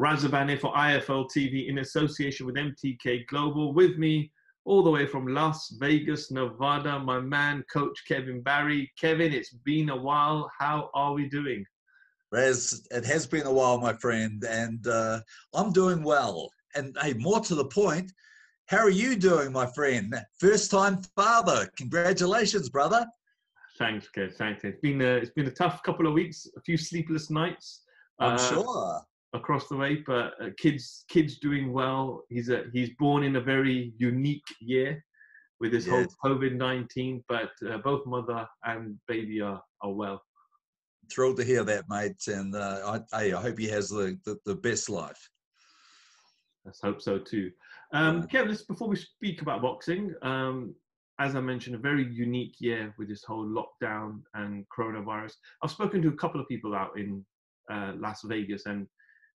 Razaban for IFL TV in association with MTK Global. With me, all the way from Las Vegas, Nevada, my man, Coach Kevin Barry. Kevin, it's been a while. How are we doing? It has been a while, my friend, and uh, I'm doing well. And hey, more to the point, how are you doing, my friend? First time father. Congratulations, brother. Thanks, Kev. Thanks. It's been a, it's been a tough couple of weeks, a few sleepless nights. I'm uh, sure across the way, but uh, kids kids doing well. He's a he's born in a very unique year with this yes. whole COVID nineteen, but uh, both mother and baby are are well. Thrilled to hear that, mate, and uh, I, I hope he has the, the, the best life. Let's hope so too. Um, before we speak about boxing, um, as I mentioned, a very unique year with this whole lockdown and coronavirus. I've spoken to a couple of people out in uh, Las Vegas, and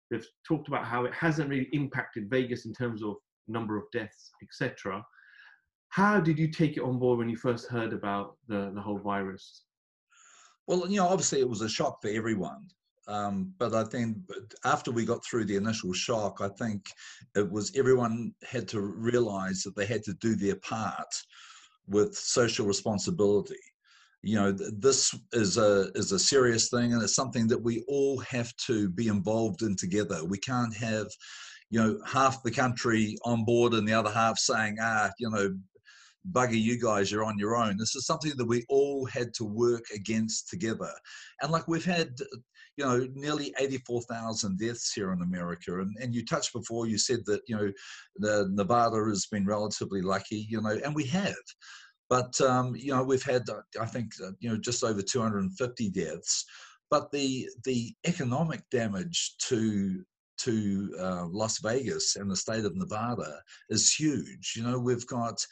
they've talked about how it hasn't really impacted Vegas in terms of number of deaths, etc. How did you take it on board when you first heard about the, the whole virus? Well, you know, obviously it was a shock for everyone. Um, but I think after we got through the initial shock, I think it was everyone had to realize that they had to do their part with social responsibility you know this is a is a serious thing and it's something that we all have to be involved in together. We can't have you know half the country on board and the other half saying ah you know bugger you guys you're on your own. This is something that we all had to work against together. And like we've had you know nearly 84,000 deaths here in America and, and you touched before you said that you know the Nevada has been relatively lucky you know and we have but um, you know, we've had uh, I think uh, you know just over 250 deaths. But the the economic damage to to uh, Las Vegas and the state of Nevada is huge. You know, we've got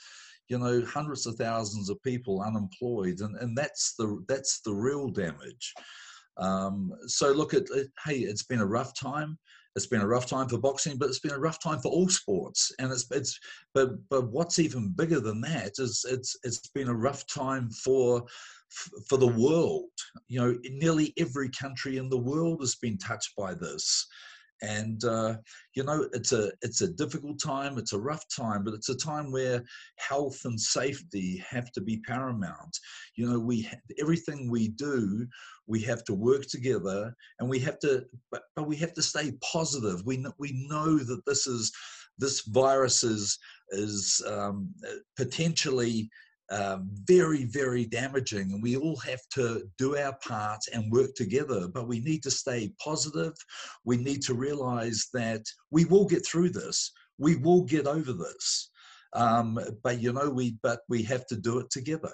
you know hundreds of thousands of people unemployed, and, and that's the that's the real damage. Um, so look at it, hey, it's been a rough time it's been a rough time for boxing, but it's been a rough time for all sports. And it's it's but but what's even bigger than that is it's it's been a rough time for for the world. You know, nearly every country in the world has been touched by this and uh, you know it's a it's a difficult time it's a rough time but it's a time where health and safety have to be paramount. You know we everything we do we have to work together and we have to but, but we have to stay positive. We we know that this is this virus is is um, potentially um, very, very damaging. And we all have to do our part and work together. But we need to stay positive. We need to realize that we will get through this. We will get over this. Um, but you know, we but we have to do it together.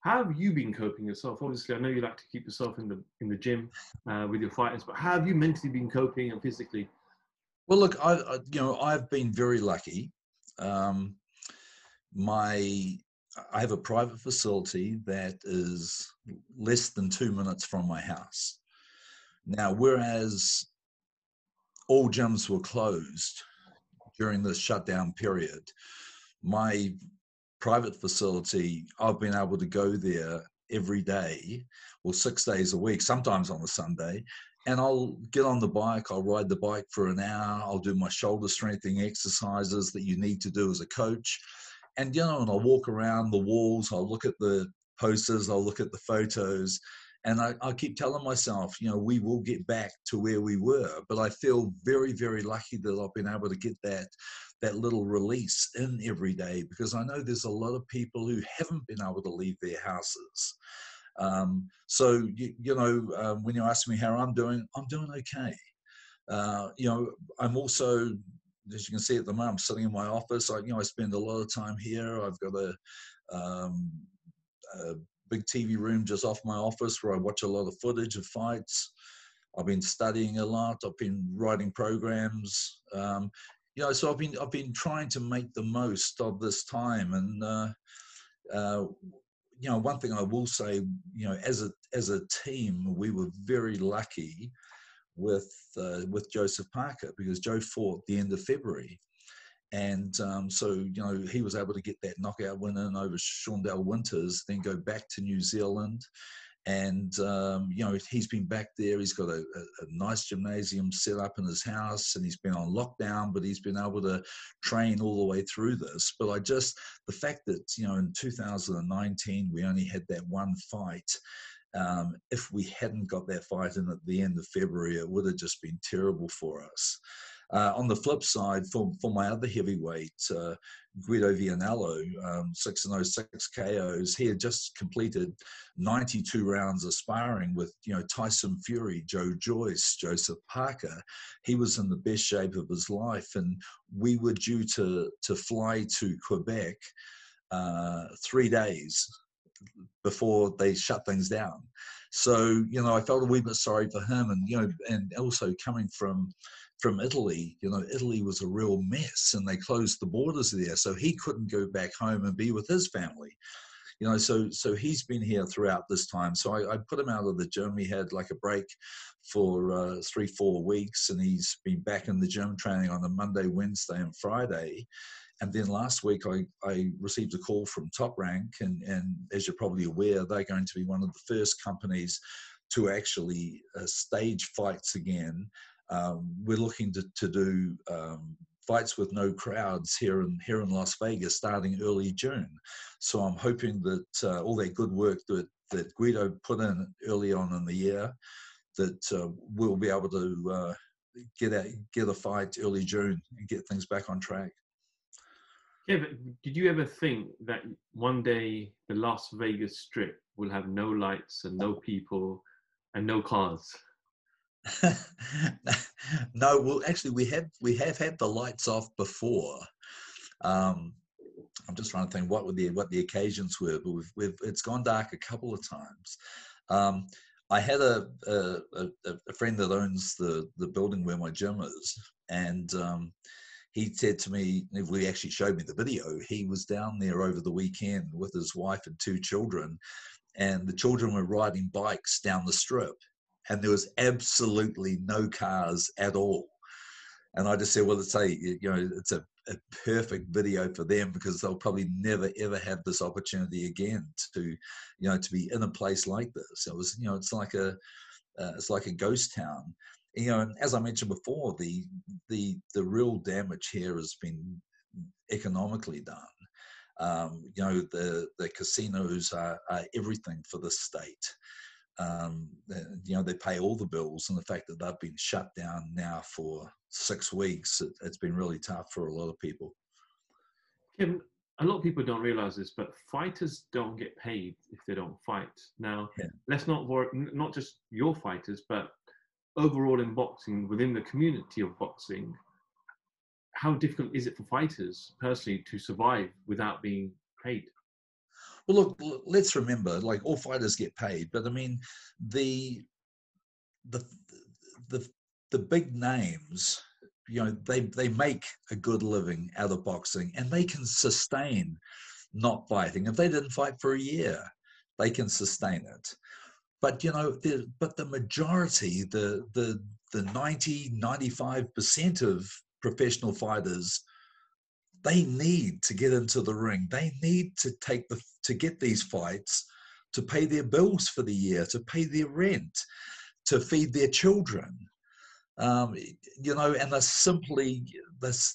How have you been coping yourself? Obviously, I know you like to keep yourself in the in the gym uh, with your fighters, but how have you mentally been coping and physically? Well, look, I, I you know I've been very lucky. Um, my I have a private facility that is less than two minutes from my house. Now, whereas all gyms were closed during this shutdown period, my private facility, I've been able to go there every day or six days a week, sometimes on a Sunday. And I'll get on the bike, I'll ride the bike for an hour, I'll do my shoulder strengthening exercises that you need to do as a coach and you know, and I'll walk around the walls, I'll look at the posters, I'll look at the photos, and I, I, keep telling myself, you know, we will get back to where we were. But I feel very, very lucky that I've been able to get that that little release in every day because I know there's a lot of people who haven't been able to leave their houses. Um, so you, you know, um, when you ask me how I'm doing, I'm doing okay. Uh, you know, I'm also as you can see at the moment, I'm sitting in my office. I, you know, I spend a lot of time here. I've got a, um, a big TV room just off my office where I watch a lot of footage of fights. I've been studying a lot. I've been writing programs. Um, you know, so I've been I've been trying to make the most of this time. And uh, uh, you know, one thing I will say, you know, as a as a team, we were very lucky with uh, with Joseph Parker because Joe fought the end of February, and um, so you know he was able to get that knockout win in over Shawndell Winters, then go back to New Zealand, and um, you know he's been back there. He's got a, a, a, nice gymnasium set up in his house, and he's been on lockdown, but he's been able to train all the way through this. But I just the fact that you know in 2019 we only had that one fight. Um, if we hadn't got that fight in at the end of February, it would have just been terrible for us. Uh, on the flip side, for, for my other heavyweight, uh, Guido Vianello, um, 6 and 06 KOs, he had just completed 92 rounds of sparring with, you know, Tyson Fury, Joe Joyce, Joseph Parker. He was in the best shape of his life. And we were due to, to fly to Quebec uh, three days before they shut things down. So, you know, I felt a wee bit sorry for him and, you know, and also coming from from Italy, you know, Italy was a real mess and they closed the borders there. So he couldn't go back home and be with his family. You know, so so he's been here throughout this time. So I, I put him out of the gym. He had like a break for uh, three, four weeks, and he's been back in the gym training on a Monday, Wednesday, and Friday. And then last week, I, I received a call from Top Rank, and, and as you're probably aware, they're going to be one of the first companies to actually uh, stage fights again um, we're looking to, to do um, fights with no crowds here in here in Las Vegas starting early June. So I'm hoping that uh, all that good work that that Guido put in early on in the year, that uh, we'll be able to uh, get a get a fight early June and get things back on track. Yeah, but did you ever think that one day the Las Vegas Strip will have no lights and no people and no cars? no, well, actually, we have we have had the lights off before. Um, I'm just trying to think what the what the occasions were, but we've, we've it's gone dark a couple of times. Um, I had a, a, a friend that owns the the building where my gym is, and um, he said to me, he actually showed me the video. He was down there over the weekend with his wife and two children, and the children were riding bikes down the strip and there was absolutely no cars at all. And I just said, well, let's say, you know, it's a, a perfect video for them because they'll probably never ever have this opportunity again to, you know, to be in a place like this. It was, you know, it's like a, uh, it's like a ghost town. You know, and as I mentioned before, the the the real damage here has been economically done. Um, you know, the the casinos are, are everything for the state um, you know, they pay all the bills, and the fact that they've been shut down now for six weeks, it, has been really tough for a lot of people. Kim, a lot of people don't realize this, but fighters don't get paid if they don't fight. Now, yeah. let's not worry, not just your fighters, but overall in boxing, within the community of boxing, how difficult is it for fighters personally to survive without being paid? Well, look, let's remember, like all fighters get paid, but I mean, the the the the big names, you know, they they make a good living out of boxing, and they can sustain not fighting. If they didn't fight for a year, they can sustain it. But you know, the, but the majority, the the the 90, 95% of professional fighters they need to get into the ring. They need to take the to get these fights to pay their bills for the year, to pay their rent, to feed their children. Um, you know, and they simply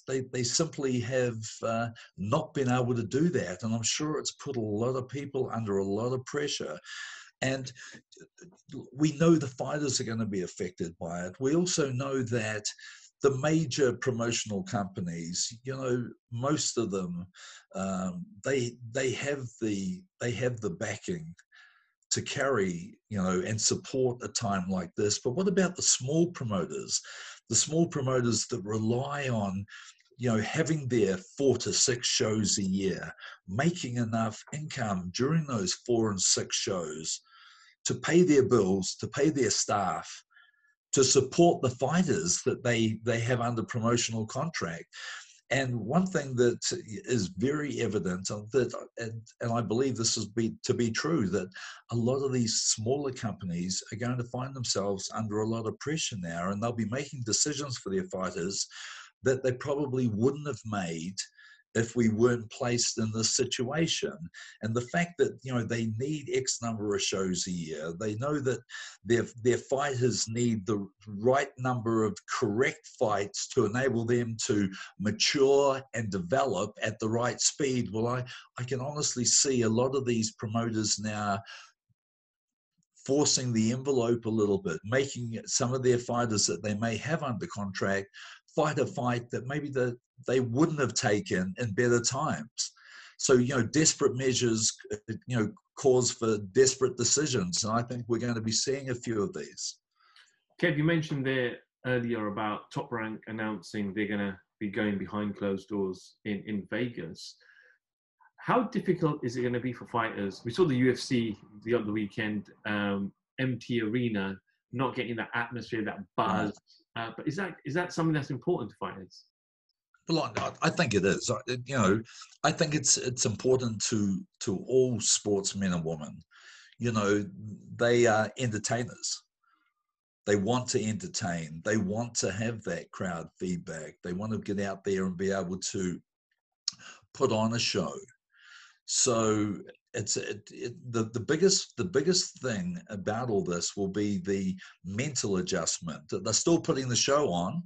they they simply have uh, not been able to do that, and I'm sure it's put a lot of people under a lot of pressure. And we know the fighters are going to be affected by it. We also know that the major promotional companies, you know, most of them, um, they they have the they have the backing to carry, you know, and support a time like this. But what about the small promoters? The small promoters that rely on, you know, having their four to six shows a year, making enough income during those four and six shows to pay their bills, to pay their staff, to support the fighters that they they have under promotional contract. And one thing that is very evident uh, that, and, and I believe this is be, to be true, that a lot of these smaller companies are going to find themselves under a lot of pressure now, and they'll be making decisions for their fighters that they probably wouldn't have made if we weren't placed in this situation. And the fact that you know they need X number of shows a year, they know that their their fighters need the right number of correct fights to enable them to mature and develop at the right speed. Well, I I can honestly see a lot of these promoters now forcing the envelope a little bit, making some of their fighters that they may have under contract fight a fight that maybe the, they wouldn't have taken in better times. So, you know, desperate measures, uh, you know, cause for desperate decisions. And I think we're going to be seeing a few of these. Kev, you mentioned there earlier about Top Rank announcing they're going to be going behind closed doors in, in Vegas. How difficult is it going to be for fighters? We saw the UFC the other weekend, um, empty arena, not getting that atmosphere, that buzz. Uh, but is that is that something that's important to fighters? Well, I think it is. You know, I think it's it's important to to all sportsmen and women. You know, they are entertainers. They want to entertain. They want to have that crowd feedback. They want to get out there and be able to put on a show. So it's it, it, the the biggest the biggest thing about all this will be the mental adjustment. They're still putting the show on,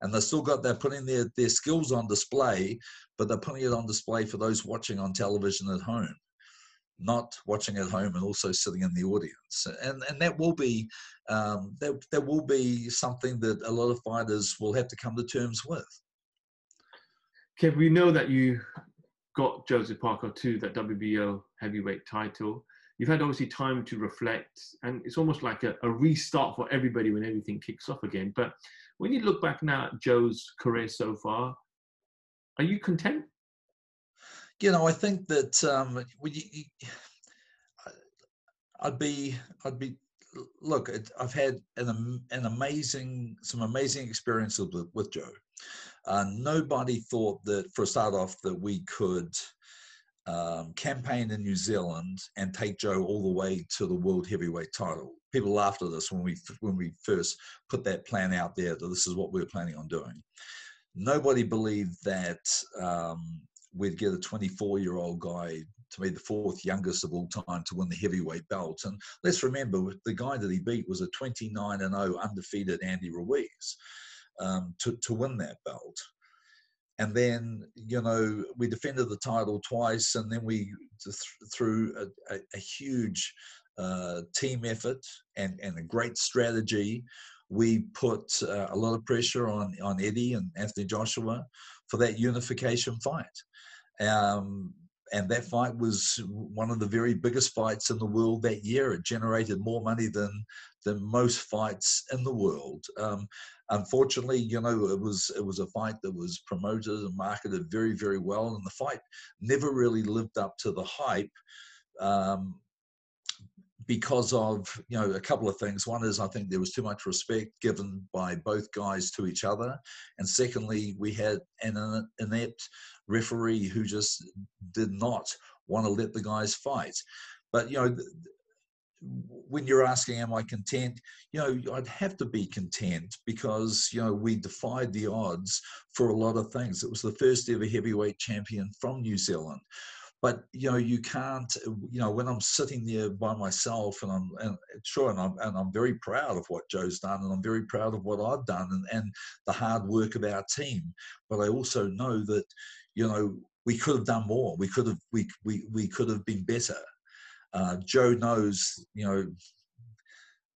and they're still got they're putting their their skills on display, but they're putting it on display for those watching on television at home, not watching at home and also sitting in the audience. And and that will be um, that that will be something that a lot of fighters will have to come to terms with. Kev, we know that you got Joseph Parker to that WBO heavyweight title. You've had obviously time to reflect, and it's almost like a, a, restart for everybody when everything kicks off again. But when you look back now at Joe's career so far, are you content? You know, I think that um, I'd be, I'd be. Look, I've had an an amazing, some amazing experiences with, with Joe. Uh, nobody thought that, for a start off, that we could um, campaign in New Zealand and take Joe all the way to the world heavyweight title. People laughed at us when we when we first put that plan out there that this is what we're planning on doing. Nobody believed that um, we'd get a 24 year old guy to be the fourth youngest of all time to win the heavyweight belt. And let's remember, the guy that he beat was a 29 and 0 undefeated Andy Ruiz um, to, to win that belt. And then, you know, we defended the title twice, and then we, through a, a, a huge uh, team effort and, and a great strategy, we put uh, a lot of pressure on, on Eddie and Anthony Joshua for that unification fight. Um, and that fight was one of the very biggest fights in the world that year. It generated more money than than most fights in the world. Um, unfortunately, you know, it was it was a fight that was promoted and marketed very very well, and the fight never really lived up to the hype. Um, because of you know a couple of things one is i think there was too much respect given by both guys to each other and secondly we had an inept referee who just did not want to let the guys fight. But you know, when you're asking, am I content? You know, I'd have to be content because you know we defied the odds for a lot of things. It was the first ever heavyweight champion from New Zealand. But you know, you can't. You know, when I'm sitting there by myself, and I'm and sure, and I'm and I'm very proud of what Joe's done, and I'm very proud of what I've done, and, and the hard work of our team. But I also know that you know, we could have done more. We could have we we we could have been better. Uh, Joe knows, you know,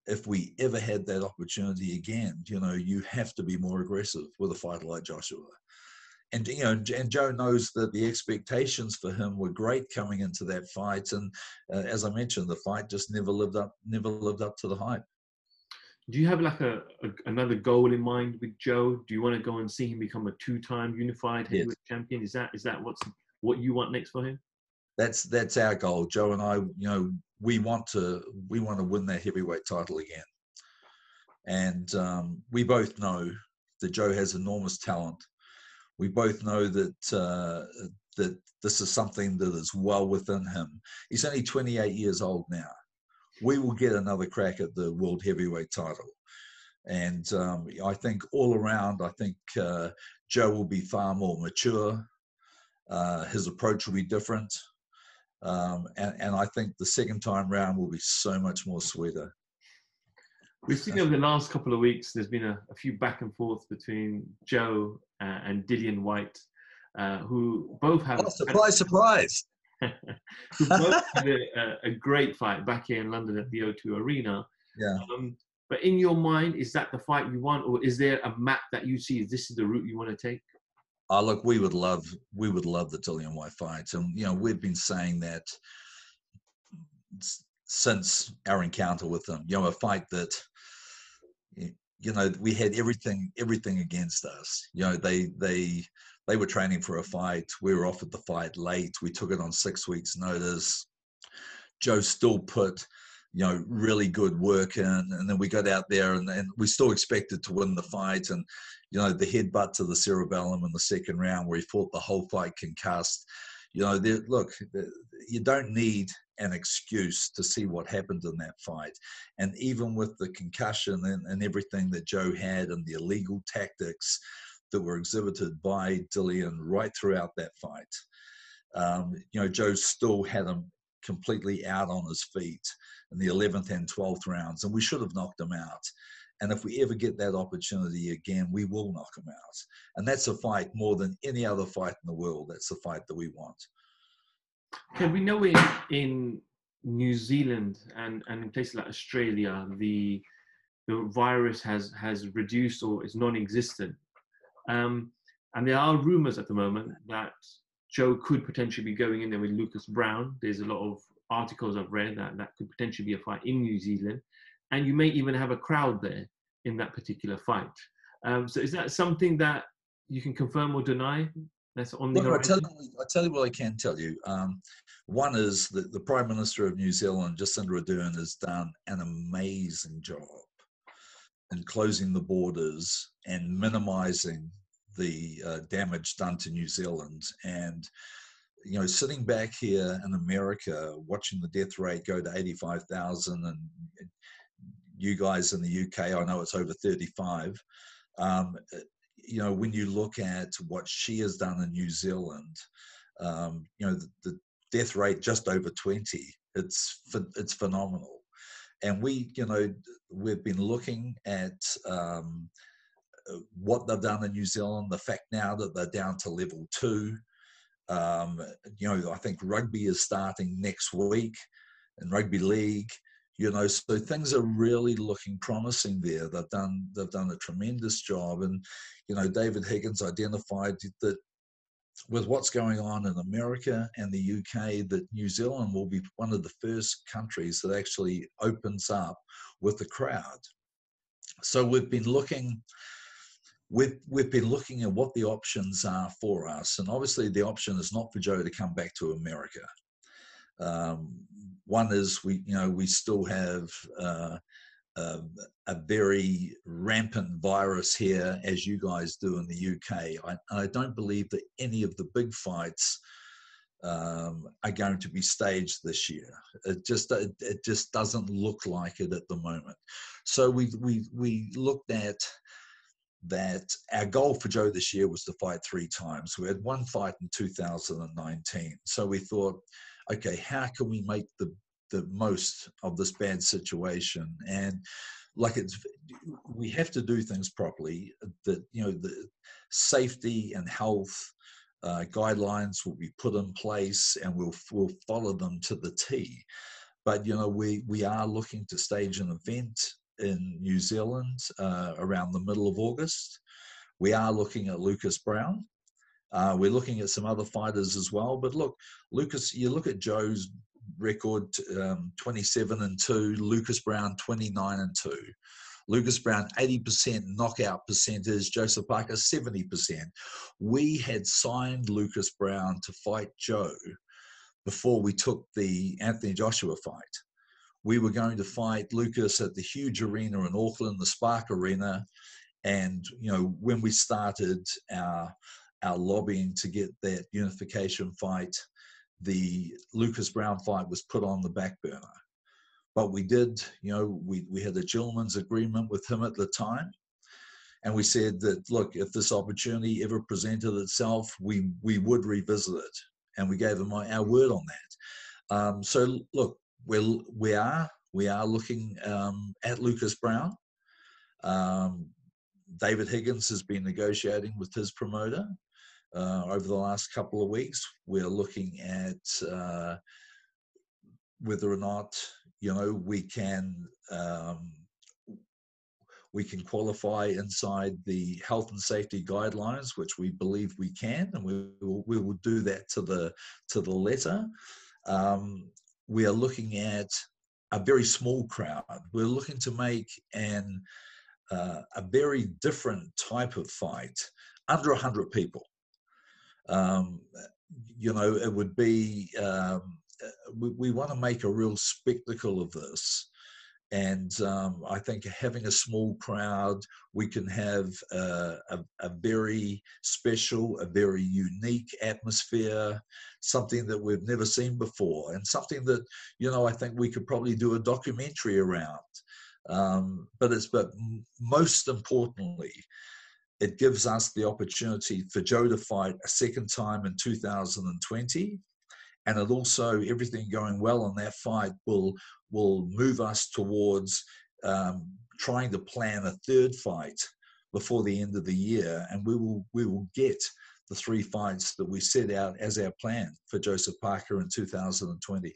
if we ever had that opportunity again, you know, you have to be more aggressive with a fighter like Joshua. And you know, and Joe knows that the expectations for him were great coming into that fight, and uh, as I mentioned, the fight just never lived up, never lived up to the hype do you have like a, a, another goal in mind with Joe? Do you want to go and see him become a two-time unified heavyweight yes. champion? Is that is that what's what you want next for him? That's that's our goal. Joe and I, you know, we want to we want to win that heavyweight title again, and um, we both know that Joe has enormous talent. We both know that uh, that this is something that is well within him. He's only 28 years old now we will get another crack at the world heavyweight title. And um, I think all around, I think uh, Joe will be far more mature. Uh, his approach will be different. Um, and, and I think the second time round will be so much more sweeter. We've seen over the last couple of weeks, there's been a, a few back and forth between Joe uh, and Dillian Whyte, uh, who both have. Oh, surprise, surprise! who both had a, a, great fight back here in London at the O2 Arena. Yeah. Um, but in your mind, is that the fight you want, or is there a map that you see? Is this is the route you want to take? Oh, look, we would love we would love the Dillian Whyte fight, and um, you know we've been saying that since our encounter with them. You know, a fight that you know we had everything everything against us. You know, they they they were training for a fight. We were offered the fight late. We took it on six weeks' notice. Joe still put you know really good work in, and then we got out there and, and we still expected to win the fight and you know, the headbutt to the cerebellum in the second round where he fought the whole fight concussed. You know, look, you don't need an excuse to see what happened in that fight. And even with the concussion and, and everything that Joe had and the illegal tactics that were exhibited by Dillian right throughout that fight, um, you know, Joe still had him completely out on his feet in the 11th and 12th rounds, and we should have knocked him out. And if we ever get that opportunity again, we will knock them out. And that's a fight more than any other fight in the world. That's the fight that we want. Can we know in, in New Zealand and, and in places like Australia, the the virus has has reduced or is non-existent, um, and there are rumours at the moment that Joe could potentially be going in there with Lucas Browne. There's a lot of articles I've read that that could potentially be a fight in New Zealand and you may even have a crowd there in that particular fight. Um, so is that something that you can confirm or deny? That's on the Look, I tell, you, I tell you what I can tell you. Um, one is that the Prime Minister of New Zealand, Jacinda Ardern, has done an amazing job in closing the borders and minimising the uh, damage done to New Zealand. And you know, sitting back here in America, watching the death rate go to 85,000 and you guys in the UK, I know it's over 35. Um, you know, when you look at what she has done in New Zealand, um, you know, the, the, death rate just over 20. It's it's phenomenal, and we, you know, we've been looking at um, what they've done in New Zealand. The fact now that they're down to level two. Um, you know, I think rugby is starting next week in rugby league you know so things are really looking promising there. They've done they've done a tremendous job. And you know david higgins identified that with what's going on in america and the uk that new zealand will be one of the first countries that actually opens up with the crowd. So we've been looking we've we've been looking at what the options are for us. And obviously the option is not for joe to come back to america. Um, one is we, you know, we still have uh, uh, a very rampant virus here, as you guys do in the UK. I, I don't believe that any of the big fights um, are going to be staged this year. It just it, it, just doesn't look like it at the moment. So we we we looked at that our goal for Joe this year was to fight three times. We had one fight in 2019. So we thought okay, how can we make the the most of this bad situation? And like it's we have to do things properly. That you know the safety and health uh, guidelines will be put in place, and we'll we'll follow them to the T. But you know we we are looking to stage an event in New Zealand uh, around the middle of August. We are looking at Lucas Browne. Uh, we're looking at some other fighters as well. But look, Lucas, you look at Joe's record um, 27 and 2, Lucas Browne 29 and 2. Lucas Browne, 80% knockout percentage, Joseph Parker, 70%. We had signed Lucas Browne to fight Joe before we took the Anthony Joshua fight. We were going to fight Lucas at the huge arena in Auckland, the Spark Arena. And, you know, when we started our our lobbying to get that unification fight, the Lucas Browne fight was put on the back burner. But we did, you know, we, we had a gentleman's agreement with him at the time. and we said that look, if this opportunity ever presented itself, we we would revisit it, and we gave them our word on that. Um, so look, we we are we are looking um, at Lucas Browne. Um, David Higgins has been negotiating with his promoter uh, over the last couple of weeks. We're looking at uh, whether or not you know we can um, we can qualify inside the health and safety guidelines, which we believe we can, and we will, we will do that to the to the letter. Um, we are looking at a very small crowd. We're looking to make an uh, a very different type of fight under 100 people. Um, you know, it would be, um, we, we want to make a real spectacle of this. And um, I think having a small crowd, we can have a, a, very special, a very unique atmosphere, something that we've never seen before, and something that, you know, I think we could probably do a documentary around. Um, but it's but most importantly, it gives us the opportunity for Joe to fight a second time in 2020, and it also everything going well on that fight will will move us towards um, trying to plan a third fight before the end of the year, and we will we will get the three fights that we set out as our plan for Joseph Parker in 2020.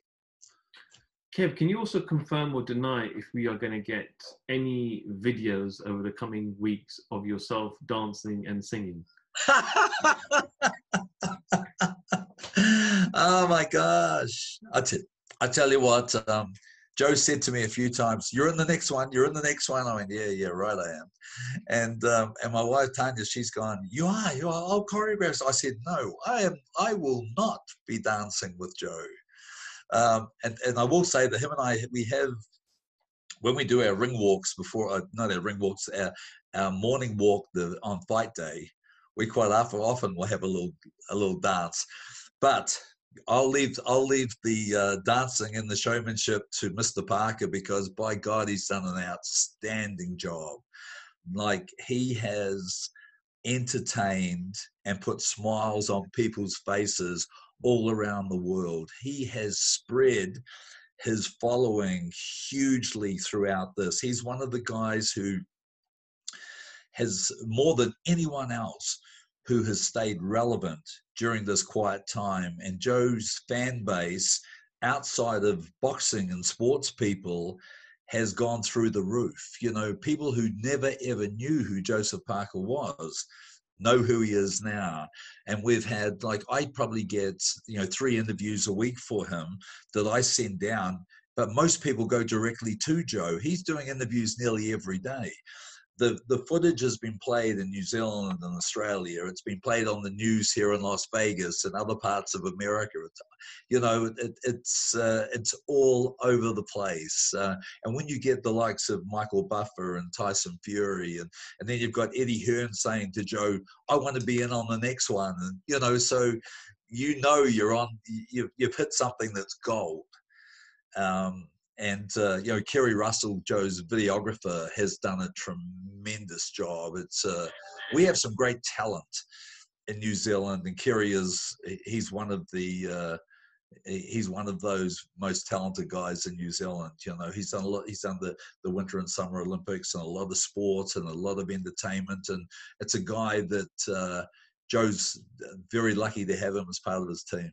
Kev, can you also confirm or deny if we are going to get any videos over the coming weeks of yourself dancing and singing? oh my gosh. I, t- I tell you what, um, Joe said to me a few times, "You're in the next one. You're in the next one." I went, "Yeah, yeah, right, I am." And um, and my wife Tanya, she's gone, "You are, you are. I'll choreograph." I said, "No, I am. I will not be dancing with Joe." Um, and, and I will say that him and I, we have, when we do our ring walks before, uh, not our ring walks, our, our morning walk the, on fight day, we quite often, will have a little, a little dance. But I'll leave I'll leave the uh, dancing and the showmanship to Mr. Parker because by God he's done an outstanding job. Like he has entertained and put smiles on people's faces all around the world. He has spread his following hugely throughout this. He's one of the guys who has more than anyone else who has stayed relevant during this quiet time. And Joe's fan base outside of boxing and sports people has gone through the roof. You know, people who never ever knew who Joseph Parker was know who he is now. And we've had like I probably get you know three interviews a week for him that I send down. But most people go directly to Joe. He's doing interviews nearly every day the the footage has been played in New Zealand and Australia. It's been played on the news here in Las Vegas and other parts of America. It's, you know, it, it's uh, it's all over the place. Uh, and when you get the likes of Michael Buffer and Tyson Fury, and and then you've got Eddie Hearn saying to Joe, "I want to be in on the next one," and you know, so you know you're on. You've, you've hit something that's gold. Um, and uh, you know Kerry Russell, Joe's videographer, has done a tremendous job. It's uh, we have some great talent in New Zealand, and Kerry is he's one of the uh, he's one of those most talented guys in New Zealand. You know, he's done a lot. He's done the the Winter and Summer Olympics and a lot of sports and a lot of entertainment, and it's a guy that uh, Joe's very lucky to have him as part of his team.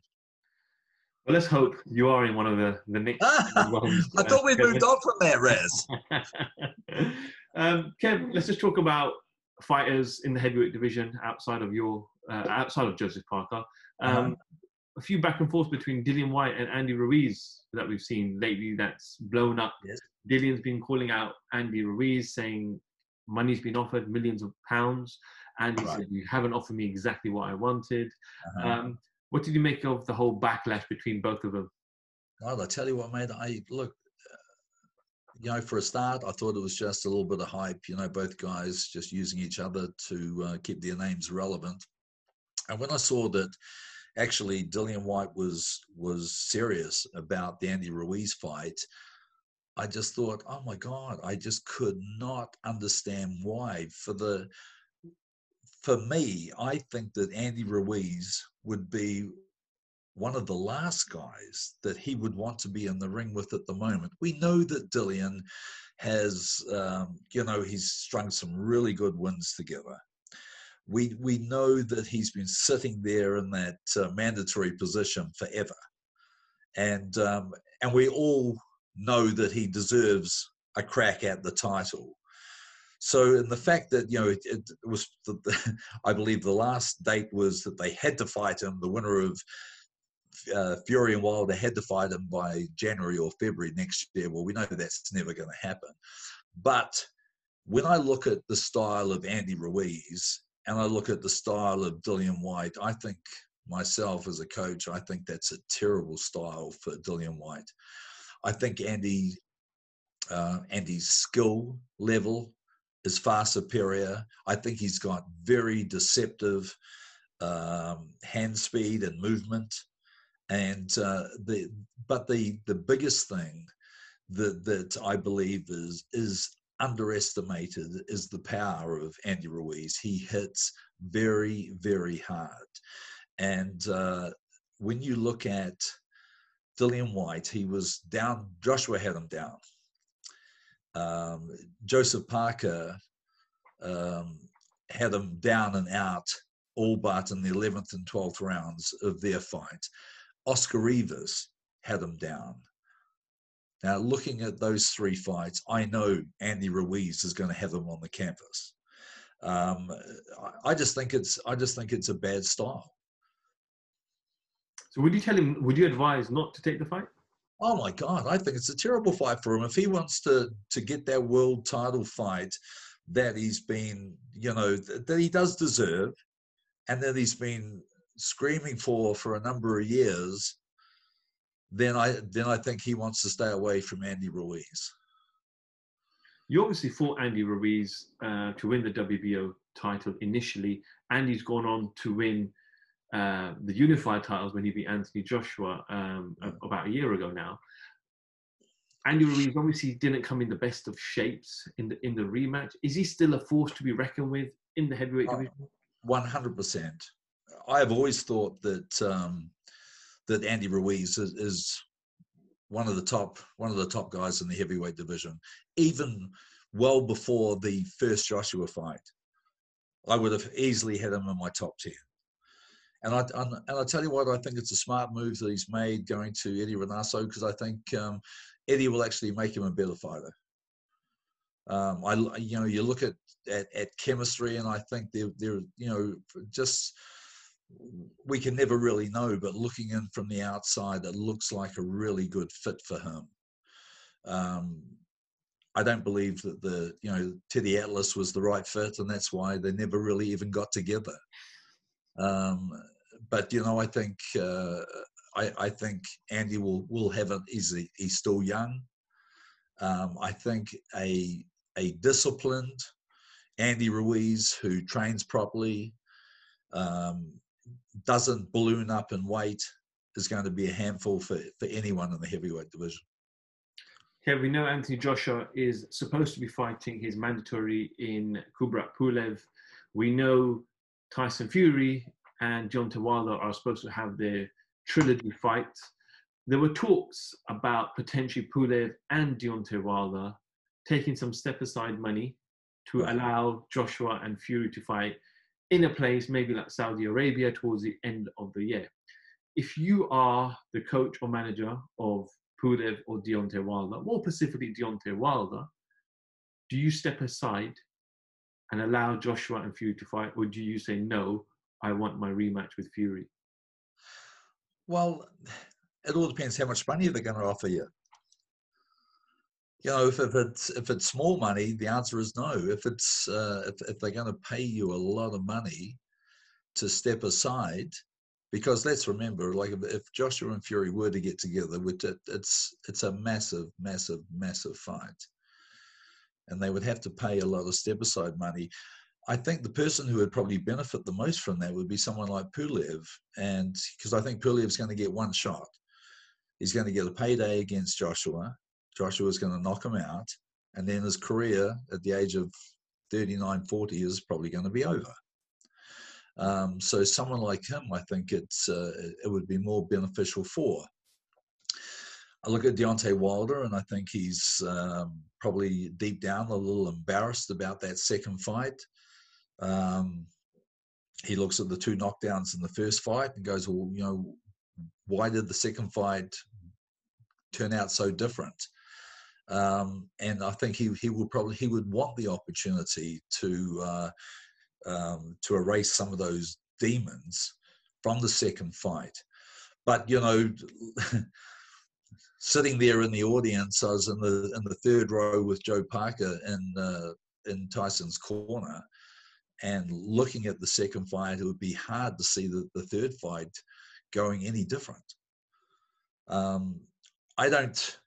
Well, let's hope you are in one of the the next ones. I thought we moved on from there, Raz. um, Kev, let's just talk about fighters in the heavyweight division outside of your uh, outside of Joseph Parker. Um, uh-huh. A few back and forth between Dillian Whyte and Andy Ruiz that we've seen lately. That's blown up. Yes. Dillian's been calling out Andy Ruiz, saying money's been offered, millions of pounds. Andy right. said, "You haven't offered me exactly what I wanted." Uh-huh. Um, what did you make of the whole backlash between both of them? Well, I tell you what, mate. I look, you know, for a start, I thought it was just a little bit of hype. You know, both guys just using each other to uh, keep their names relevant. And when I saw that, actually, Dillian Whyte was was serious about the Andy Ruiz fight. I just thought, oh my God, I just could not understand why. For the for me, I think that Andy Ruiz would be one of the last guys that he would want to be in the ring with at the moment. We know that Dillian has, um, you know, he's strung some really good wins together. We we know that he's been sitting there in that uh, mandatory position forever, and um, and we all know that he deserves a crack at the title. So, and the fact that you know it, it was, the, the, I believe, the last date was that they had to fight him. The winner of uh, Fury and Wilder had to fight him by January or February next year. Well, we know that's never going to happen. But when I look at the style of Andy Ruiz and I look at the style of Dillian Whyte, I think myself as a coach, I think that's a terrible style for Dillian Whyte. I think Andy uh, Andy's skill level is far superior. I think he's got very deceptive um, hand speed and movement. And uh, the but the the biggest thing that that I believe is is underestimated is the power of Andy Ruiz. He hits very very hard, and uh, when you look at Dillian Whyte, he was down. Joshua had him down. Um, Joseph Parker um, had him down and out all but in the 11th and 12th rounds of their fight. Oscar Rivas had him down. Now, looking at those three fights, I know Andy Ruiz is going to have him on the canvas. Um, I just think it's I just think it's a bad style. So, would you tell him? Would you advise not to take the fight? Oh my God, I think it's a terrible fight for him. If he wants to to get that world title fight that he's been, you know, that he does deserve, and that he's been screaming for for a number of years, then I then I think he wants to stay away from Andy Ruiz. You obviously fought Andy Ruiz uh, to win the WBO title initially. Andy's gone on to win uh, the unified titles when he beat Anthony Joshua um, about a year ago now. Andy Ruiz obviously didn't come in the best of shapes in the in the rematch. Is he still a force to be reckoned with in the heavyweight uh, division? One hundred percent. I have always thought that um, that Andy Ruiz is, is, one of the top one of the top guys in the heavyweight division, even well before the first Joshua fight. I would have easily had him in my top ten. And I and, I tell you what, I think it's a smart move that he's made going to Eddie Reynoso because I think um, Eddie will actually make him a better fighter. Um, I you know you look at, at, at chemistry and I think they're they're you know just we can never really know, but looking in from the outside, it looks like a really good fit for him. Um, I don't believe that the you know Teddy Atlas was the right fit, and that's why they never really even got together. Um, but you know, I think uh, I, I, think Andy will will have it. He's he's still young. Um, I think a a disciplined Andy Ruiz who trains properly, um, doesn't balloon up in weight, is going to be a handful for, for anyone in the heavyweight division. Okay, we know Anthony Joshua is supposed to be fighting his mandatory in Kubrat Pulev. We know Tyson Fury and Deontay Wilder are supposed to have their trilogy fight. There were talks about potentially Pulev and Deontay Wilder taking some step aside money to allow Joshua and Fury to fight in a place maybe like Saudi Arabia towards the end of the year. If you are the coach or manager of Pulev or Deontay Wilder, more specifically Deontay Wilder, do you step aside and allow Joshua and Fury to fight, or do you say no? I want my rematch with Fury? Well, it all depends how much money they're going to offer you. You know, if, if it's if it's small money, the answer is no. If it's uh, if, if they're going to pay you a lot of money to step aside, because let's remember, like if, if Joshua and Fury were to get together, which it, it's it's a massive, massive, massive fight, and they would have to pay a lot of step aside money. I think the person who would probably benefit the most from that would be someone like Pulev, and because I think Pulev's going to get one shot. He's going to get a payday against Joshua. Joshua's going to knock him out, and then his career at the age of 39, 40 is probably going to be over. Um, so someone like him, I think it's uh, it would be more beneficial for. I look at Deontay Wilder, and I think he's um, probably deep down a little embarrassed about that second fight. Um, he looks at the two knockdowns in the first fight and goes, "Well, you know, why did the second fight turn out so different?" Um, and I think he he would probably he would want the opportunity to uh, um, to erase some of those demons from the second fight. But you know, sitting there in the audience, I was in the in the third row with Joe Parker in uh, in Tyson's corner, and looking at the second fight, it would be hard to see the, the third fight going any different. Um, I don't,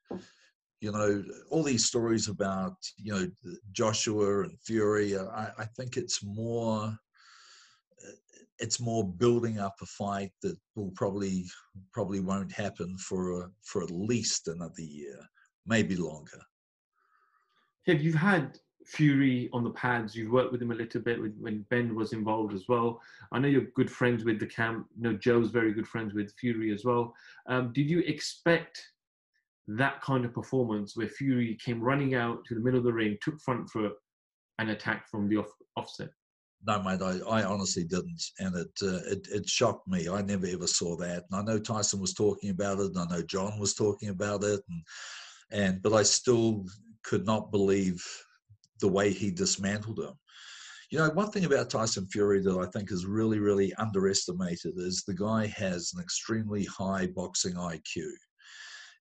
you know, all these stories about, you know, Joshua and Fury, uh, I, I think it's more, it's more building up a fight that will probably, probably won't happen for, for at least another year, maybe longer. Have you had Fury on the pads. You've worked with him a little bit when Ben was involved as well. I know you're good friends with the camp. You know Joe's very good friends with Fury as well. Um, did you expect that kind of performance where Fury came running out to the middle of the ring, took front foot, and attacked from the off, offset? No, mate, I, I honestly didn't, and it, uh, it it shocked me. I never ever saw that, and I know Tyson was talking about it, and I know John was talking about it, and and but I still could not believe the way he dismantled him. You know, one thing about Tyson Fury that I think is really, really underestimated is the guy has an extremely high boxing IQ.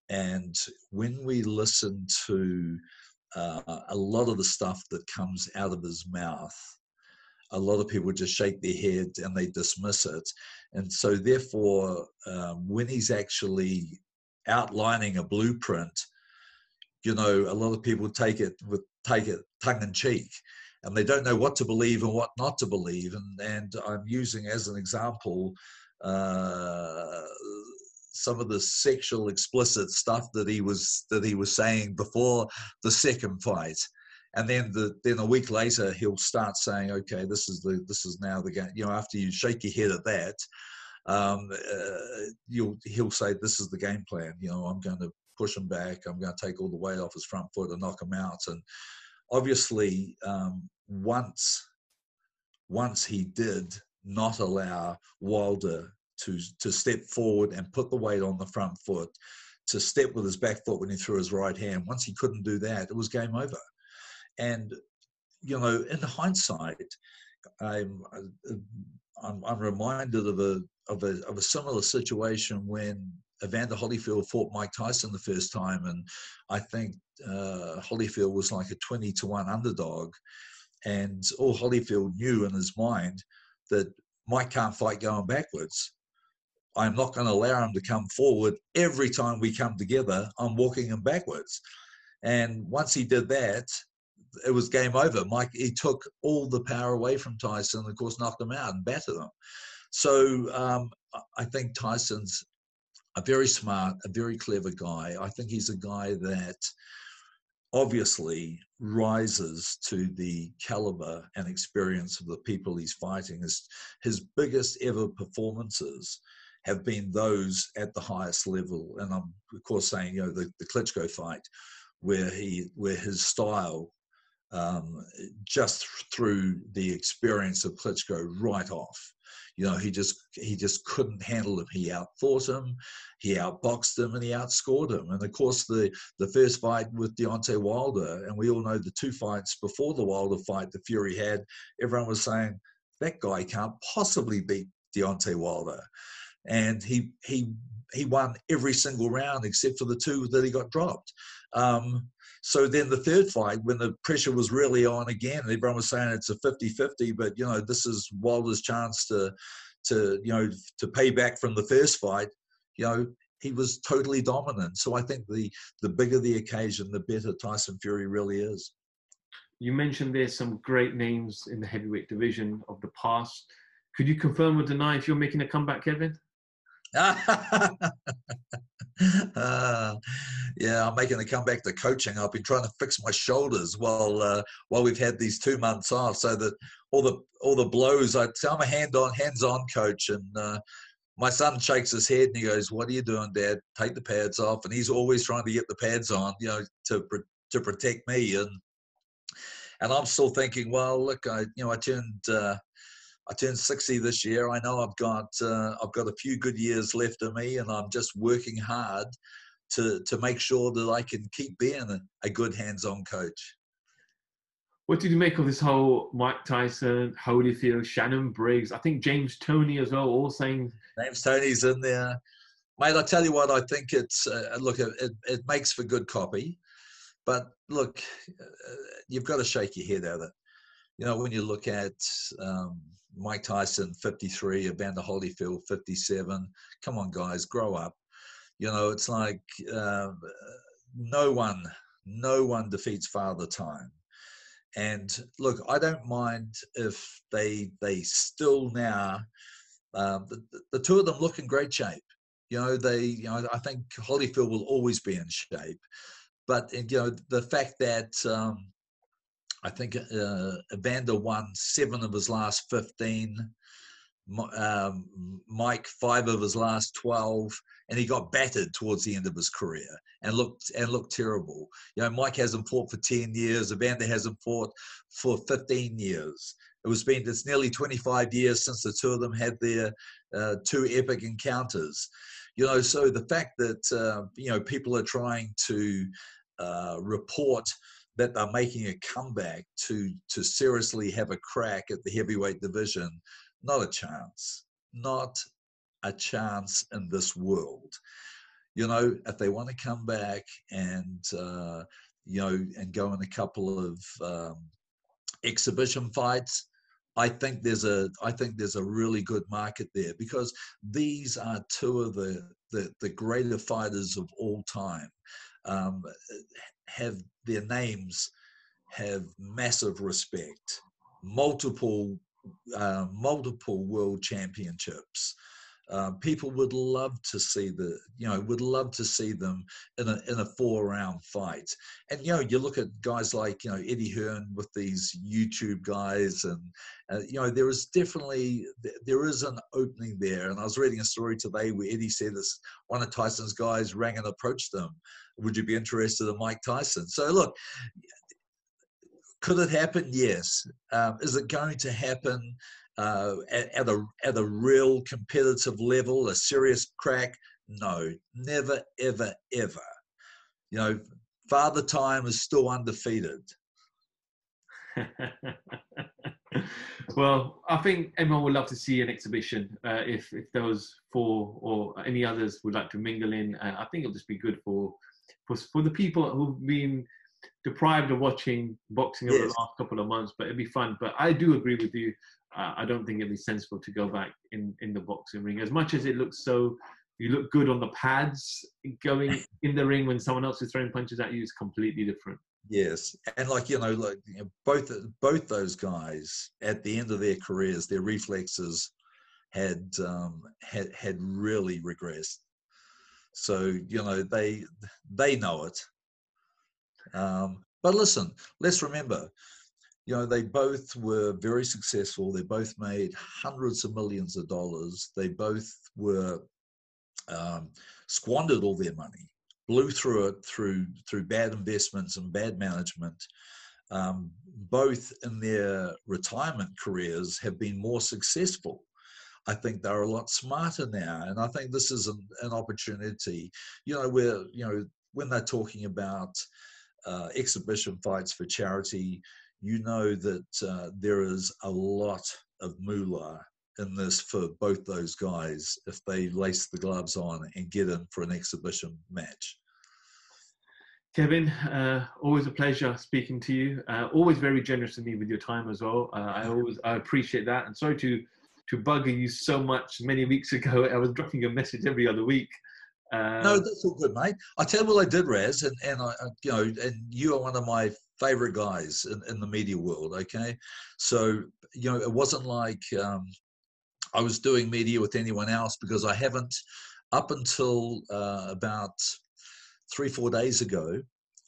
And when we listen to uh, a lot of the stuff that comes out of his mouth, a lot of people just shake their head and they dismiss it. And so, therefore, um, when he's actually outlining a blueprint, you know, a lot of people take it with take it tongue in cheek and they don't know what to believe and what not to believe. And, and I'm using as an example uh, some of the sexual explicit stuff that he was that he was saying before the second fight. And then the then a week later he'll start saying, okay, this is the this is now the game. You know, after you shake your head at that, um, uh, you'll he'll say this is the game plan. You know, I'm going to push him back. I'm going to take all the weight off his front foot and knock him out. And obviously, um, once once he did not allow Wilder to to step forward and put the weight on the front foot, to step with his back foot when he threw his right hand. Once he couldn't do that, it was game over. And you know, in hindsight, I'm I'm, I'm reminded of a of a of a similar situation when Evander Holyfield fought Mike Tyson the first time, and I think uh, Holyfield was like a 20 to 1 underdog. And all Holyfield knew in his mind that Mike can't fight going backwards. I'm not going to allow him to come forward every time we come together. I'm walking him backwards. And once he did that, it was game over. Mike, he took all the power away from Tyson, and of course, knocked him out and battered him. So um, I think Tyson's a very smart, a very clever guy. I think he's a guy that obviously rises to the caliber and experience of the people he's fighting. His, his biggest ever performances have been those at the highest level. And I'm of course saying, you know, the, the Klitschko fight where he where his style um, just through the experience of Klitschko right off you know, he just he just couldn't handle him. He outthought him, he outboxed him, and he outscored him. And of course, the the first fight with Deontay Wilder, and we all know the two fights before the Wilder fight the Fury had, everyone was saying that guy can't possibly beat Deontay Wilder, and he he he won every single round except for the two that he got dropped. Um, so then the third fight, when the pressure was really on again, everyone was saying it's a 50-50, but you know, this is Wilder's chance to to you know to pay back from the first fight. You know, he was totally dominant. So I think the the bigger the occasion, the better Tyson Fury really is. You mentioned there's some great names in the heavyweight division of the past. Could you confirm or deny if you're making a comeback, Kevin? Uh, yeah, I'm making a comeback to coaching. I've been trying to fix my shoulders while uh, while we've had these two months off, so that all the all the blows. I, I'm a hand on hands on coach, and uh, my son shakes his head and he goes, "What are you doing, Dad? Take the pads off." And he's always trying to get the pads on, you know, to to protect me. And and I'm still thinking, well, look, I you know I turned uh, I turned 60 this year. I know I've got uh, I've got a few good years left of me, and I'm just working hard to to make sure that I can keep being a, a good hands-on coach. What did you make of this whole Mike Tyson, Holyfield, Shannon Briggs? I think James Toney as well, all saying James Toney's in there. Mate, I tell you what, I think it's uh, look, it, it makes for good copy, but look, uh, you've got to shake your head at it. You know, when you look at um, Mike Tyson, 53, Evander Holyfield, 57. Come on, guys, grow up. You know, it's like uh, no one, no one defeats Father Time. And look, I don't mind if they they still now um, the, the two of them look in great shape. You know, they you know I think Holyfield will always be in shape, but you know the fact that um, I think uh, Evander won seven of his last 15. Um, Mike five of his last 12 and he got battered towards the end of his career and looked and looked terrible. You know Mike hasn't fought for 10 years Evander hasn't fought for 15 years. It was been it's nearly 25 years since the two of them had their uh, two epic encounters. You know so the fact that uh, you know people are trying to uh, report that they're making a comeback to to seriously have a crack at the heavyweight division. Not a chance. Not a chance in this world. You know, if they want to come back and uh, you know and go in a couple of um, exhibition fights, I think there's a I think there's a really good market there because these are two of the the, the greater fighters of all time. Um, have their names have massive respect, multiple uh, multiple world championships. Uh, people would love to see the, you know, would love to see them in a in a four round fight. And you know, you look at guys like you know Eddie Hearn with these YouTube guys, and uh, you know there is definitely there is an opening there. And I was reading a story today where Eddie said this one of Tyson's guys rang and approached them would you be interested in Mike Tyson? So look, could it happen? Yes. Um, is it going to happen uh, at, at, a at a real competitive level, a serious crack? No, never, ever, ever. You know, Father Time is still undefeated. well, I think everyone would love to see an exhibition. Uh, if if those four or any others would like to mingle in, uh, I think it'll just be good for for, for the people who've been deprived of watching boxing over yes. the last couple of months, but it'd be fun. But I do agree with you. Uh, I don't think it'd be sensible to go back in, in the boxing ring. As much as it looks so, you look good on the pads, going in the ring when someone else is throwing punches at you is completely different. Yes, and like you know, like you know, both both those guys at the end of their careers, their reflexes had um, had had really regressed. So you know they they know it. Um, but listen, let's remember, you know they both were very successful. They both made hundreds of millions of dollars. They both were um, squandered all their money, blew through it through through bad investments and bad management. Um, both in their retirement careers have been more successful I think they're a lot smarter now. And I think this is an, an opportunity, you know, where, you know, when they're talking about uh, exhibition fights for charity, you know that uh, there is a lot of moolah in this for both those guys if they lace the gloves on and get in for an exhibition match. Kevin, uh, always a pleasure speaking to you. Uh, always very generous to me with your time as well. Uh, I always I appreciate that, and sorry to to bugger you so much many weeks ago. I was dropping a message every other week. Uh, no, that's all good, mate. I tell you what I did, Raz, and, and I, you know, and you are one of my favorite guys in, in the media world. Okay, so you know, it wasn't like um, I was doing media with anyone else because I haven't, up until uh, about three, four days ago,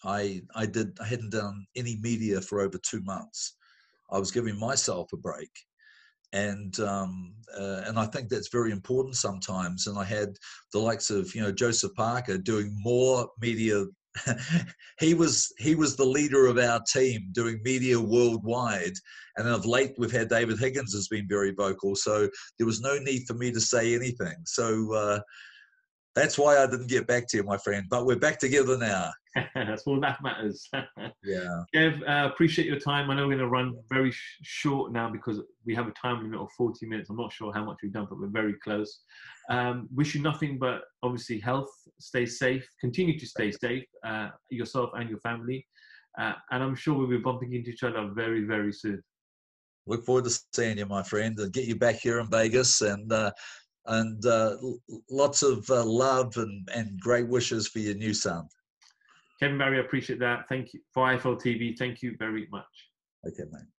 I, I did I hadn't done any media for over two months. I was giving myself a break, and um, uh, and I think that's very important sometimes. And I had the likes of you know Joseph Parker doing more media. he was he was the leader of our team doing media worldwide, and of late we've had David Higgins has been very vocal. So there was no need for me to say anything. So. Uh, that's why I didn't get back to you, my friend. But we're back together now. That's all that matters. yeah. Kev, uh, appreciate your time. I know we're going to run very sh- short now because we have a time limit of 40 minutes. I'm not sure how much we've done, but we're very close. Um, wish you nothing but obviously health. Stay safe. Continue to stay safe, uh, yourself and your family. Uh, and I'm sure we'll be bumping into each other very, very soon. Look forward to seeing you, my friend, and get you back here in Vegas. And uh, and uh, lots of uh, love and, and great wishes for your new son. Kevin Barry, I appreciate that. Thank you for IFL TV. Thank you very much. Okay, mate.